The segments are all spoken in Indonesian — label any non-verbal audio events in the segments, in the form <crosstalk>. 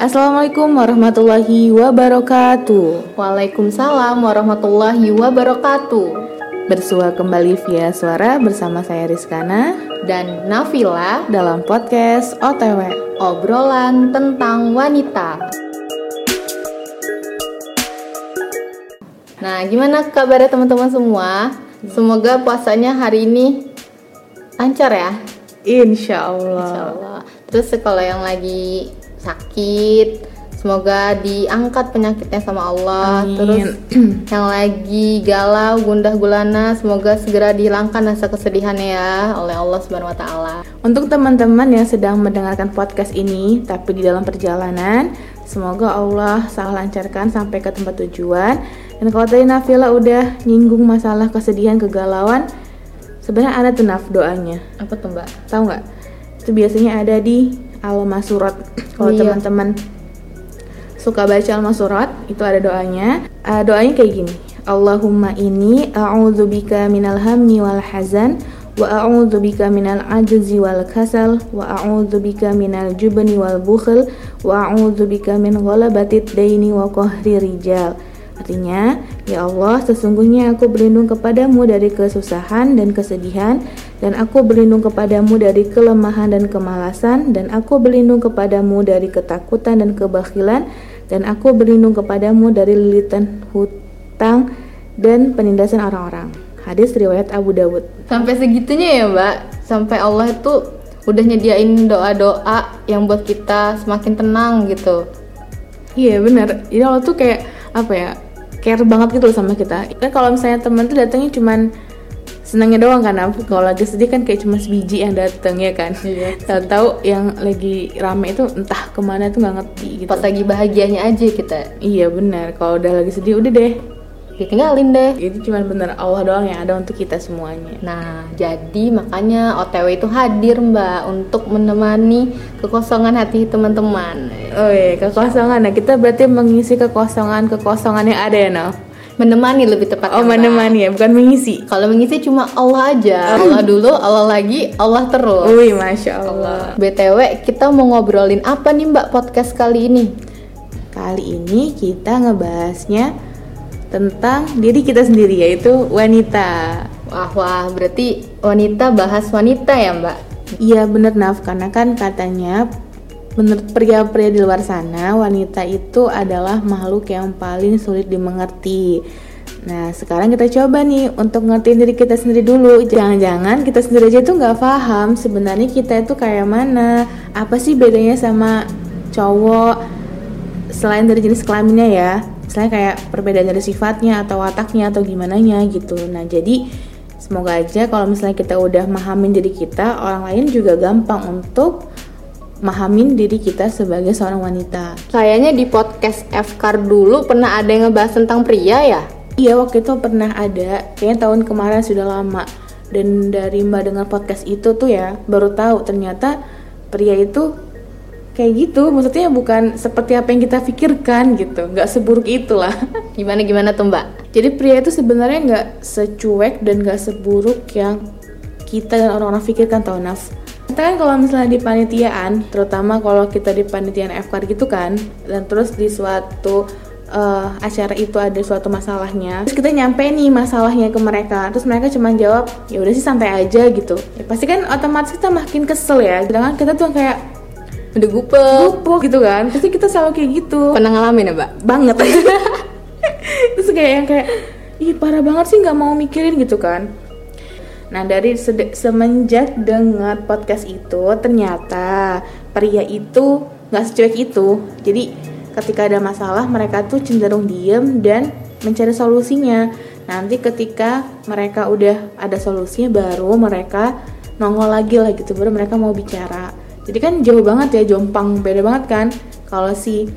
Assalamualaikum warahmatullahi wabarakatuh. Waalaikumsalam warahmatullahi wabarakatuh. Bersua kembali via suara bersama saya Rizkana Dan Nafila dalam podcast OTW. obrolan tentang wanita. Nah, gimana kabarnya teman-teman semua? Semoga puasanya hari ini lancar ya. Insya Allah. Insya Allah. Terus kalau yang lagi sakit, semoga diangkat penyakitnya sama Allah. Amin. Terus <clears throat> yang lagi galau, gundah gulana, semoga segera dihilangkan rasa kesedihannya ya oleh Allah Subhanahu Wa Taala. Untuk teman-teman yang sedang mendengarkan podcast ini tapi di dalam perjalanan, semoga Allah salah lancarkan sampai ke tempat tujuan. Dan kalau tadi Nafila udah nyinggung masalah kesedihan, kegalauan, sebenarnya ada tuh Naf doanya. Apa tuh Mbak? Tahu nggak? Itu biasanya ada di Al-Masurat. Kalau Iya. teman-teman suka baca Al-Masurat, itu ada doanya. Eh, doanya kayak gini. Allahumma inni a'udzubika minal hammi wal hazan wa a'udzubika minal ajzi wal kasal wa a'udzubika minal jubni wal bukhl wa a'udzubika min ghalabatid daini wa qahri rijal. Artinya, ya Allah, sesungguhnya aku berlindung kepadamu dari kesusahan dan kesedihan, dan aku berlindung kepadamu dari kelemahan dan kemalasan, dan aku berlindung kepadamu dari ketakutan dan kebakilan, dan aku berlindung kepadamu dari lilitan hutang dan penindasan orang-orang. Hadis riwayat Abu Dawud. Sampai segitunya ya Mbak, sampai Allah itu udah nyediain doa-doa yang buat kita semakin tenang gitu. Iya benar. Jadi Allah tuh kayak apa ya? Care banget gitu loh sama kita. Kan kalau misalnya teman tuh datangnya cuman senangnya doang kan kalau lagi sedih kan kayak cuma sebiji yang datang ya kan? Iya. tahu-tahu yang lagi rame itu entah ke mana tuh nggak ngerti gitu. Pas lagi bahagianya aja kita. Iya benar. Kalau udah lagi sedih udah deh ditinggalin deh. itu cuma bener Allah doang yang ada untuk kita semuanya Nah, jadi makanya OTW itu hadir Mbak untuk menemani kekosongan hati teman-teman. oh iya kekosongan nah kita berarti mengisi kekosongan kekosongan yang ada ya Nov Menemani lebih tepatnya. oh Mbak. menemani ya bukan mengisi Kalau mengisi cuma Allah aja. Allah dulu, Allah lagi, Allah terus. Wih, masya Allah. BTW, kita mau ngobrolin apa nih Mbak podcast kali ini? Kali ini kita ngebahasnya tentang diri kita sendiri yaitu wanita. Wah, wah, berarti wanita bahas wanita ya Mbak? Iya bener Naf, karena kan katanya menurut pria-pria di luar sana wanita itu adalah makhluk yang paling sulit dimengerti. Nah sekarang kita coba nih untuk ngertiin diri kita sendiri dulu. Jangan-jangan kita sendiri aja tuh nggak paham sebenarnya kita itu kayak mana, apa sih bedanya sama cowok selain dari jenis kelaminnya ya. Misalnya kayak perbedaan dari sifatnya atau wataknya atau gimana nya gitu. Nah jadi semoga aja kalau misalnya kita udah mahamin diri kita, orang lain juga gampang untuk mahamin diri kita sebagai seorang wanita. Kayaknya di podcast FKR dulu pernah ada yang ngebahas tentang pria ya? Iya waktu itu pernah ada, kayaknya tahun kemarin sudah lama. Dan dari mbak dengar podcast itu tuh ya, baru tahu ternyata pria itu kayak gitu. Maksudnya bukan seperti apa yang kita pikirkan gitu, nggak seburuk itulah. <laughs> Gimana gimana tuh Mbak? Jadi pria itu sebenarnya nggak secuek dan nggak seburuk yang kita dan orang-orang pikirkan tau Naf. Kita kan kalau misalnya di panitiaan, terutama kalau kita di panitiaan FKR gitu kan, dan terus di suatu eh, acara itu ada suatu masalahnya, terus kita nyampe nih masalahnya ke mereka, terus mereka cuma jawab ya udah sih santai aja gitu. Ya, pasti kan otomatis kita makin kesel ya, sedangkan kita tuh kayak Udah gupel. lupuk gitu kan, pasti kita selalu kayak gitu. Pernah ngalamin ya Mbak? banget. <laughs> Terus kayak yang kayak ih parah banget sih nggak mau mikirin gitu kan. Nah dari semenjak dengar podcast itu ternyata pria itu nggak secuek itu. Jadi ketika ada masalah mereka tuh cenderung diem dan mencari solusinya. Nanti ketika mereka udah ada solusinya baru mereka nongol lagi lah gitu baru mereka mau bicara jadi kan jauh banget ya jompang beda banget kan? Kalau si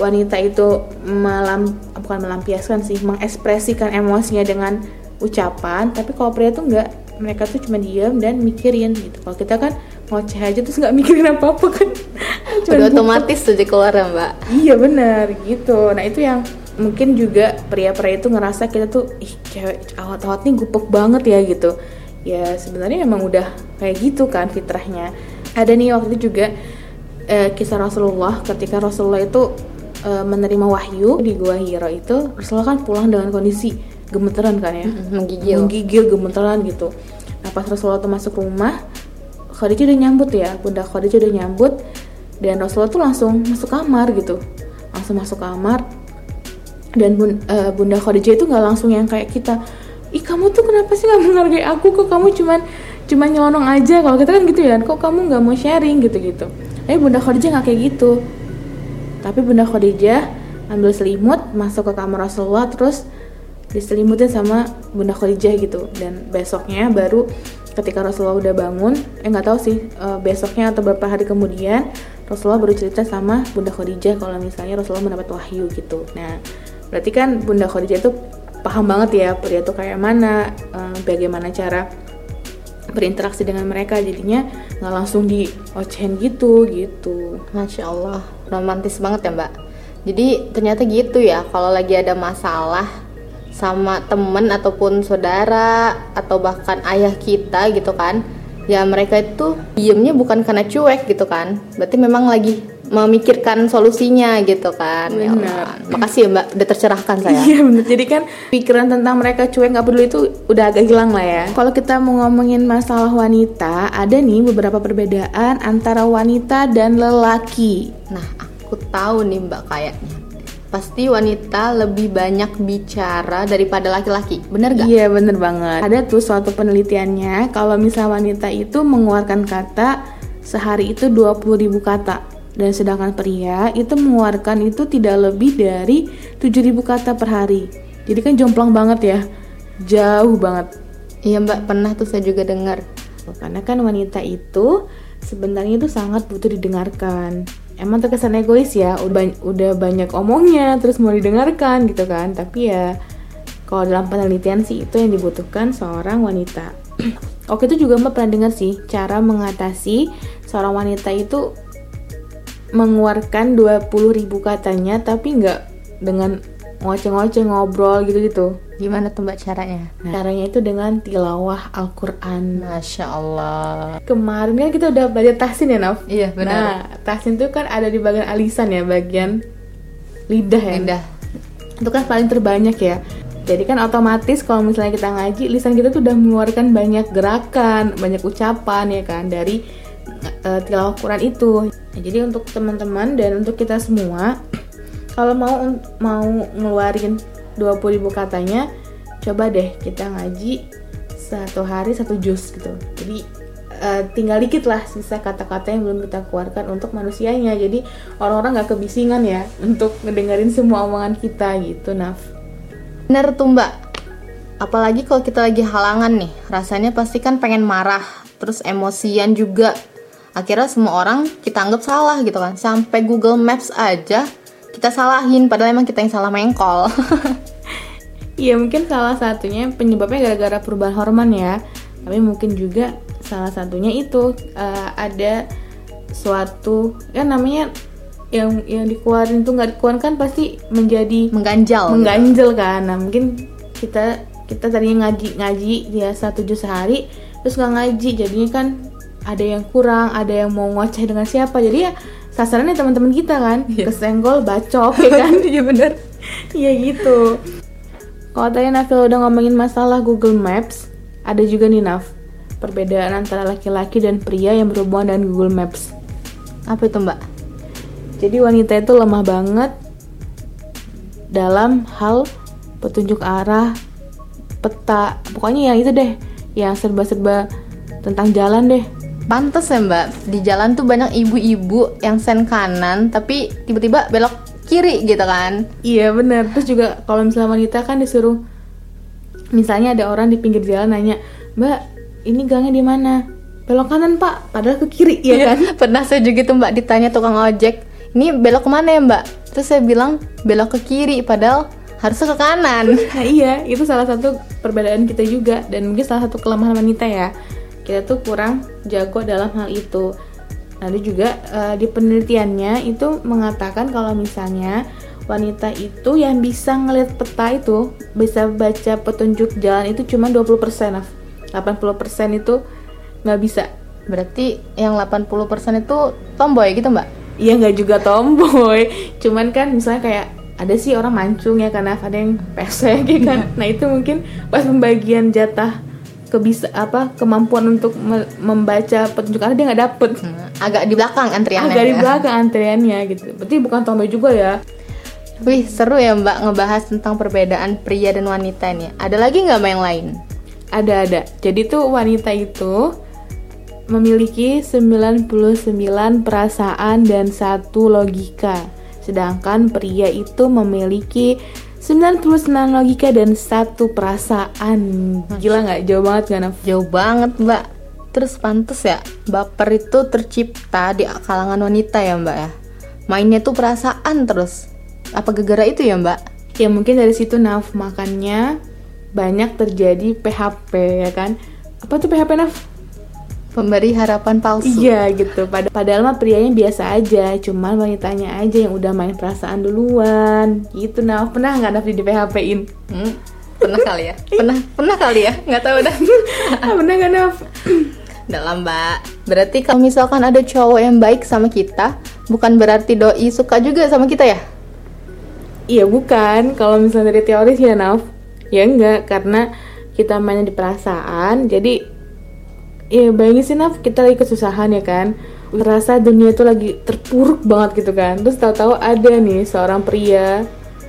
wanita itu melam bukan melampiaskan sih mengekspresikan emosinya dengan ucapan tapi kalau pria tuh enggak mereka tuh cuma diam dan mikirin gitu. Kalau kita kan ngoceh aja terus nggak <laughs> mikirin apa apa kan. Udah otomatis tuh keluar ya Mbak? iya benar gitu. Nah itu yang mungkin juga pria-pria itu ngerasa kita tuh ih cewek awat-awat nih gupek banget ya gitu. Ya sebenarnya emang udah kayak gitu kan fitrahnya ada nih waktu itu juga eh, kisah Rasulullah. Ketika Rasulullah itu eh, menerima wahyu di gua Hira itu Rasulullah kan pulang dengan kondisi gemeteran kan ya? Menggigil. Menggigil gemeteran gitu. Nah pas Rasulullah tuh masuk rumah Khadijah udah nyambut ya. Bunda Khadijah udah nyambut. Dan Rasulullah tuh langsung masuk kamar gitu. Langsung masuk kamar. Dan bun- eh, bunda Khadijah itu nggak langsung yang kayak kita ih kamu tuh kenapa sih nggak menghargai aku? Kok kamu cuman cuman nyelonong aja. Kalau kita kan gitu ya kok kamu nggak mau sharing gitu gitu tapi bunda Khadijah nggak kayak gitu. Tapi bunda Khadijah ambil selimut masuk ke kamar Rasulullah terus diselimutin sama bunda Khadijah gitu. Dan besoknya baru ketika Rasulullah udah bangun eh nggak tahu sih eh, besoknya atau beberapa hari kemudian Rasulullah baru cerita sama bunda Khadijah kalau misalnya Rasulullah mendapat wahyu gitu. Nah berarti kan bunda Khadijah itu paham banget ya pria itu kayak mana eh, bagaimana cara berinteraksi dengan mereka jadinya nggak langsung diocehin gitu gitu Masya Allah, romantis banget ya mbak. Jadi ternyata gitu ya, kalau lagi ada masalah sama temen ataupun saudara atau bahkan ayah kita gitu kan, ya mereka itu diemnya bukan karena cuek gitu kan, berarti memang lagi memikirkan solusinya gitu kan. Ya Allah. Makasih ya mbak, udah tercerahkan saya. Iya bener. Jadi kan pikiran tentang mereka cuek nggak peduli itu udah agak hilang lah ya. Kalau kita mau ngomongin masalah wanita, ada nih beberapa perbedaan antara wanita dan lelaki. Nah, aku tahu nih Mbak kayaknya. Pasti wanita lebih banyak bicara daripada laki-laki. Bener gak? Iya bener banget. Ada tuh suatu penelitiannya kalau misalnya wanita itu mengeluarkan kata sehari itu 20.000 kata dan sedangkan pria itu mengeluarkan itu tidak lebih dari 7.000 kata per hari. Jadi kan jomplang banget ya. Jauh banget. Iya Mbak, pernah tuh saya juga dengar. Karena kan wanita itu sebenarnya itu sangat butuh didengarkan. Emang terkesan egois ya, udah, ba- udah banyak omongnya, terus mau didengarkan gitu kan. Tapi ya, kalau dalam penelitian sih itu yang dibutuhkan seorang wanita. <clears throat> Oke itu juga mbak pernah dengar sih cara mengatasi seorang wanita itu mengeluarkan 20.000 katanya tapi nggak dengan ngoceh-ngoceh ngobrol gitu-gitu. Gimana tuh Mbak caranya? Nah, caranya itu dengan tilawah Al-Quran. Masya Allah. Kemarin kan kita udah belajar tahsin ya, Naf? Iya, benar. Nah, tahsin itu kan ada di bagian alisan ya, bagian lidah ya. Indah. Itu kan paling terbanyak ya. Jadi kan otomatis kalau misalnya kita ngaji, lisan kita tuh udah mengeluarkan banyak gerakan, banyak ucapan ya kan dari eh, tilawah Quran itu. Nah, jadi untuk teman-teman dan untuk kita semua, kalau mau mau ngeluarin 20.000 katanya, coba deh kita ngaji satu hari satu juz gitu. Jadi eh, tinggal dikit lah sisa kata-kata yang belum kita keluarkan untuk manusianya. Jadi orang-orang nggak kebisingan ya untuk ngedengerin semua omongan kita gitu, Naf. Bener tuh Mbak. Apalagi kalau kita lagi halangan nih, rasanya pasti kan pengen marah, terus emosian juga. Akhirnya semua orang kita anggap salah gitu kan. Sampai Google Maps aja kita salahin, padahal emang kita yang salah mengkol. <laughs> Iya mungkin salah satunya penyebabnya gara-gara perubahan hormon ya. Tapi mungkin juga salah satunya itu eh, ada suatu ya namanya yang yang dikeluarin tuh nggak dikeluarin kan pasti menjadi Mengganjal. gitu. mengganjel kan. Nah mungkin kita kita tadinya ngaji ngaji dia satu juz sehari terus nggak ngaji jadinya kan ada yang kurang ada yang mau ngoceh dengan siapa. Jadi ya sasarannya teman-teman kita kan. Kesenggol bacok ya kan? <laughs> Iya bener iya gitu. Kalau tadi Nafil udah ngomongin masalah Google Maps ada juga nih Naf. Perbedaan antara laki-laki dan pria yang berhubungan dengan Google Maps. Apa itu Mbak? jadi wanita itu lemah banget dalam hal petunjuk arah, peta, pokoknya yang itu deh, yang serba-serba tentang jalan deh. Pantes ya mbak, di jalan tuh banyak ibu-ibu yang sen kanan tapi tiba-tiba belok kiri gitu kan Iya bener. Terus juga kalau misalnya wanita kan disuruh, misalnya ada orang di pinggir jalan nanya, Mbak, ini gangnya di mana? Belok kanan pak, padahal ke kiri ya kan? <laughs> Pernah saya juga tuh mbak ditanya tukang ojek Ini belok ke mana ya mbak? Terus saya bilang belok ke kiri padahal harusnya ke kanan Nah iya, itu salah satu perbedaan kita juga dan mungkin salah satu kelemahan wanita ya. Kita tuh kurang jago dalam hal itu. Lalu juga eh, di penelitiannya itu mengatakan kalau misalnya wanita itu yang bisa ngelihat peta itu bisa baca petunjuk jalan itu cuma 20% Naf. 80% itu nggak bisa Berarti yang 80% itu tomboy gitu mbak? Iya nggak juga tomboy, cuman kan misalnya kayak ada sih orang mancung ya karena ada yang pesek ya kan. nah itu mungkin pas pembagian jatah kebisa apa kemampuan untuk me- membaca petunjuk arah dia nggak dapet. Hmm, agak di belakang antriannya. Agak di ya. belakang antriannya gitu. Berarti bukan tomboy juga ya. Wih seru ya mbak ngebahas tentang perbedaan pria dan wanita nih. Ada lagi nggak mbak yang lain? Ada ada. Jadi tuh wanita itu memiliki 99 perasaan dan satu logika. Sedangkan pria itu memiliki 99 logika dan satu perasaan. Gila nggak? Jauh banget kan? Naf? Jauh banget mbak. Terus pantas ya baper itu tercipta di kalangan wanita ya mbak ya. Mainnya tuh perasaan terus. Apa gegara itu ya mbak? Ya mungkin dari situ Naf makanya banyak terjadi PHP ya kan? Apa tuh PHP Naf? Pemberi harapan palsu. Iya gitu. Pad padahal mah prianya biasa aja, cuman wanitanya aja yang udah main perasaan duluan. Gitu nah, pernah nggak Naf di PHP-in? Hmm, pernah kali ya? Pernah, pernah kali ya? Nggak tahu dah. <laughs> ah, pernah nggak Naf? Dalam mbak. Berarti kalau misalkan ada cowok yang baik sama kita, bukan berarti doi suka juga sama kita ya? Iya bukan. Kalau misalnya dari teori sih ya Naf, ya enggak karena kita mainnya di perasaan. Jadi ya bayangin sih Naf, kita lagi kesusahan ya kan. Merasa dunia itu lagi terpuruk banget gitu kan. Terus tahu-tahu ada nih seorang pria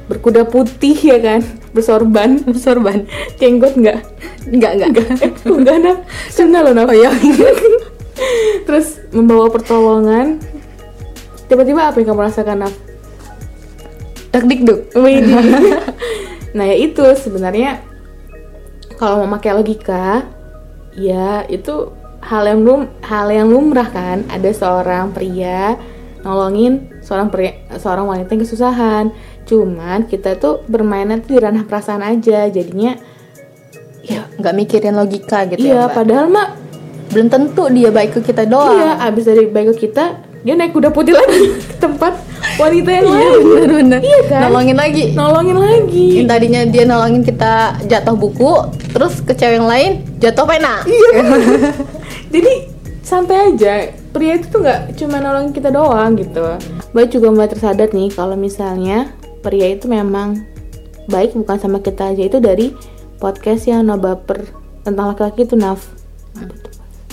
berkuda putih ya kan, <laughs> bersorban, <laughs> bersorban, jenggot nggak? Enggak. Eh, enggak Naf, sunnah loh Naf. Oh, iya. <laughs> Terus membawa pertolongan. Tiba-tiba apa yang kamu rasakan Naf? Dak dikduk. Nah ya itu sebenarnya kalau mau pakai logika ya itu hal yang lum hal yang lumrah kan ada seorang pria nolongin seorang pria seorang wanita yang kesusahan cuman kita tuh bermainnya tuh di ranah perasaan aja jadinya ya Nggak mikirin logika gitu iya ya mbak? padahal mah Belum tentu dia baik ke kita doang. iya abis dari baik ke kita dia naik kuda putih lagi <laughs> ke tempat wanita yang Iya lain bener-bener. Iya kan? Nolongin lagi. nolongin lagi Yang tadinya dia nolongin kita jatuh buku, terus ke cewek yang lain jatuh pena. Iya. <laughs> Jadi santai aja. Pria itu tuh nggak cuma nolongin kita doang gitu. Mbak juga mulai tersadar nih kalau misalnya pria itu memang baik bukan sama kita aja itu dari podcast yang no baper tentang laki-laki itu Naf.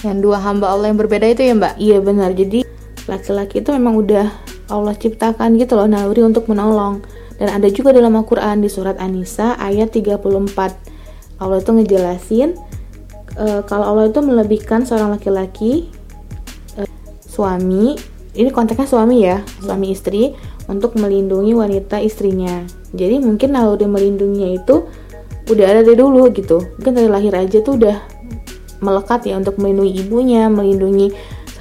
Yang dua hamba Allah yang berbeda itu ya mbak? Iya benar. Jadi laki-laki itu memang udah Allah ciptakan gitu loh naluri untuk menolong. Dan ada juga dalam Al-Qur'an di surat An-Nisa ayat 34. Allah itu ngejelasin eh, kalau Allah itu melebihkan seorang laki-laki eh, suami, ini konteksnya suami ya, suami istri untuk melindungi wanita istrinya. Jadi mungkin naluri melindunginya itu udah ada dari dulu gitu. Mungkin dari lahir aja tuh udah melekat ya untuk melindungi ibunya, melindungi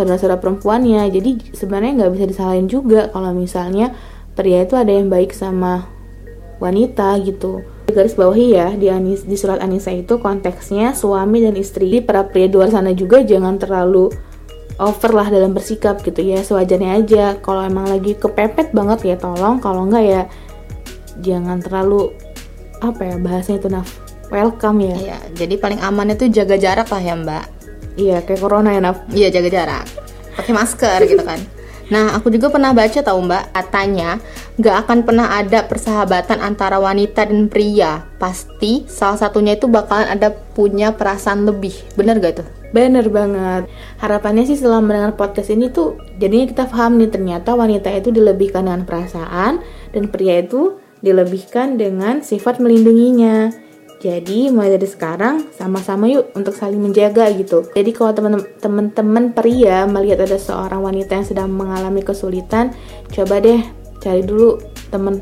saudara-saudara perempuannya. Jadi sebenarnya nggak bisa disalahin juga kalau misalnya pria itu ada yang baik sama wanita gitu. Garis bawahi ya di Anis di surat Anisa itu konteksnya suami dan istri. Jadi para pria di luar sana juga jangan terlalu over lah dalam bersikap gitu ya sewajarnya aja. Kalau emang lagi kepepet banget ya tolong. Kalau nggak ya jangan terlalu apa ya bahasanya itu naf welcome ya. Iya, jadi paling aman itu jaga jarak lah ya mbak. Iya kayak corona ya naf. Iya jaga jarak, pakai masker gitu kan. Nah, aku juga pernah baca tahu mbak, katanya nggak akan pernah ada persahabatan antara wanita dan pria. Pasti salah satunya itu bakalan ada punya perasaan lebih. Bener gak tuh? Bener banget. Harapannya sih setelah mendengar podcast ini tuh jadinya kita paham nih ternyata wanita itu dilebihkan dengan perasaan dan pria itu dilebihkan dengan sifat melindunginya. Jadi mulai dari sekarang sama-sama yuk untuk saling menjaga gitu. Jadi kalau teman-teman pria melihat ada seorang wanita yang sedang mengalami kesulitan, coba deh cari dulu temen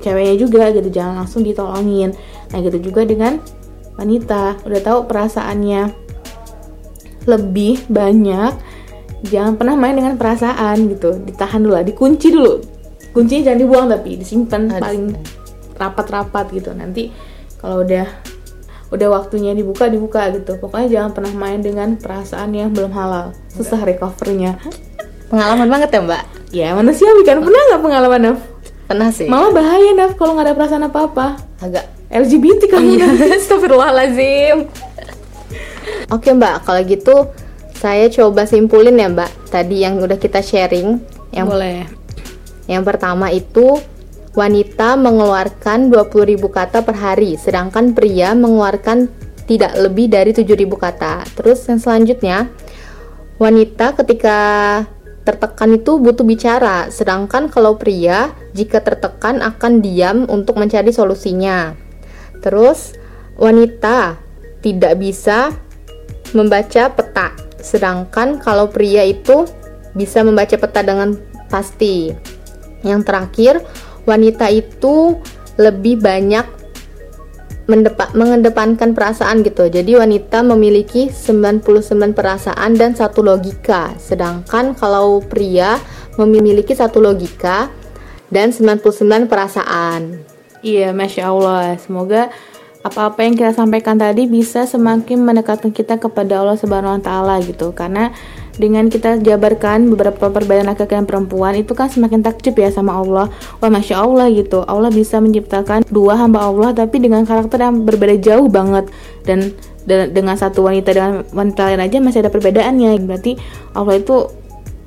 ceweknya juga gitu, jangan langsung ditolongin. Nah gitu juga dengan wanita, udah tahu perasaannya lebih banyak, jangan pernah main dengan perasaan gitu, ditahan dulu, lah, dikunci dulu. Kuncinya jangan dibuang tapi disimpan paling rapat-rapat gitu. Nanti kalau udah udah waktunya dibuka dibuka gitu pokoknya jangan pernah main dengan perasaan yang belum halal susah recovernya Pengalaman banget ya mbak? ya manusiawi kan pernah nggak pengalaman Naf? Pernah sih. malah bahaya Naf kalau nggak ada perasaan apa apa Agak. LGBT kamu Iya. <laughs> Astagfirullahaladzim. Oke mbak, kalau gitu saya coba simpulin ya Mbak. Tadi yang udah kita sharing. Yang Boleh. Yang pertama itu wanita mengeluarkan 20.000 kata per hari, sedangkan pria mengeluarkan tidak lebih dari 7.000 kata. Terus yang selanjutnya, wanita ketika tertekan itu butuh bicara, sedangkan kalau pria jika tertekan akan diam untuk mencari solusinya. Terus wanita tidak bisa membaca peta, sedangkan kalau pria itu bisa membaca peta dengan pasti. Yang terakhir, wanita itu lebih banyak mendepa- mengedepankan perasaan gitu. Jadi wanita memiliki 99 perasaan dan satu logika. Sedangkan kalau pria memiliki satu logika dan 99 perasaan. Iya, masya Allah. Semoga apa-apa yang kita sampaikan tadi bisa semakin mendekatkan kita kepada Allah Subhanahu Wa Taala gitu. Karena dengan kita jabarkan beberapa perbedaan laki-laki dan perempuan itu kan semakin takjub ya sama Allah. Wah, masya Allah gitu. Allah bisa menciptakan dua hamba Allah tapi dengan karakter yang berbeda jauh banget dan de- dengan satu wanita dengan wanita lain aja masih ada perbedaannya. Berarti Allah itu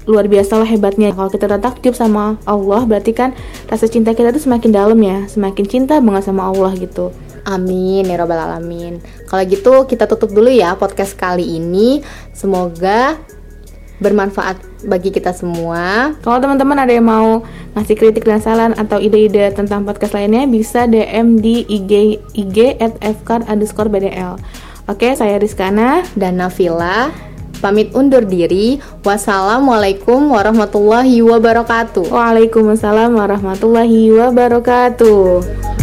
luar biasa lah hebatnya kalau kita udah takjub sama Allah berarti kan rasa cinta kita tuh semakin dalam ya semakin cinta banget sama Allah gitu Amin ya robbal alamin. Kalau gitu kita tutup dulu ya podcast kali ini. Semoga bermanfaat bagi kita semua. kalau teman-teman ada yang mau ngasih kritik dan saran atau ide-ide tentang podcast lainnya bisa DM di IG IG at fcard underscore BDL Oke, saya Rizkana. Dan Nafila pamit undur diri. Wassalamualaikum warahmatullahi wabarakatuh. Waalaikumsalam warahmatullahi wabarakatuh.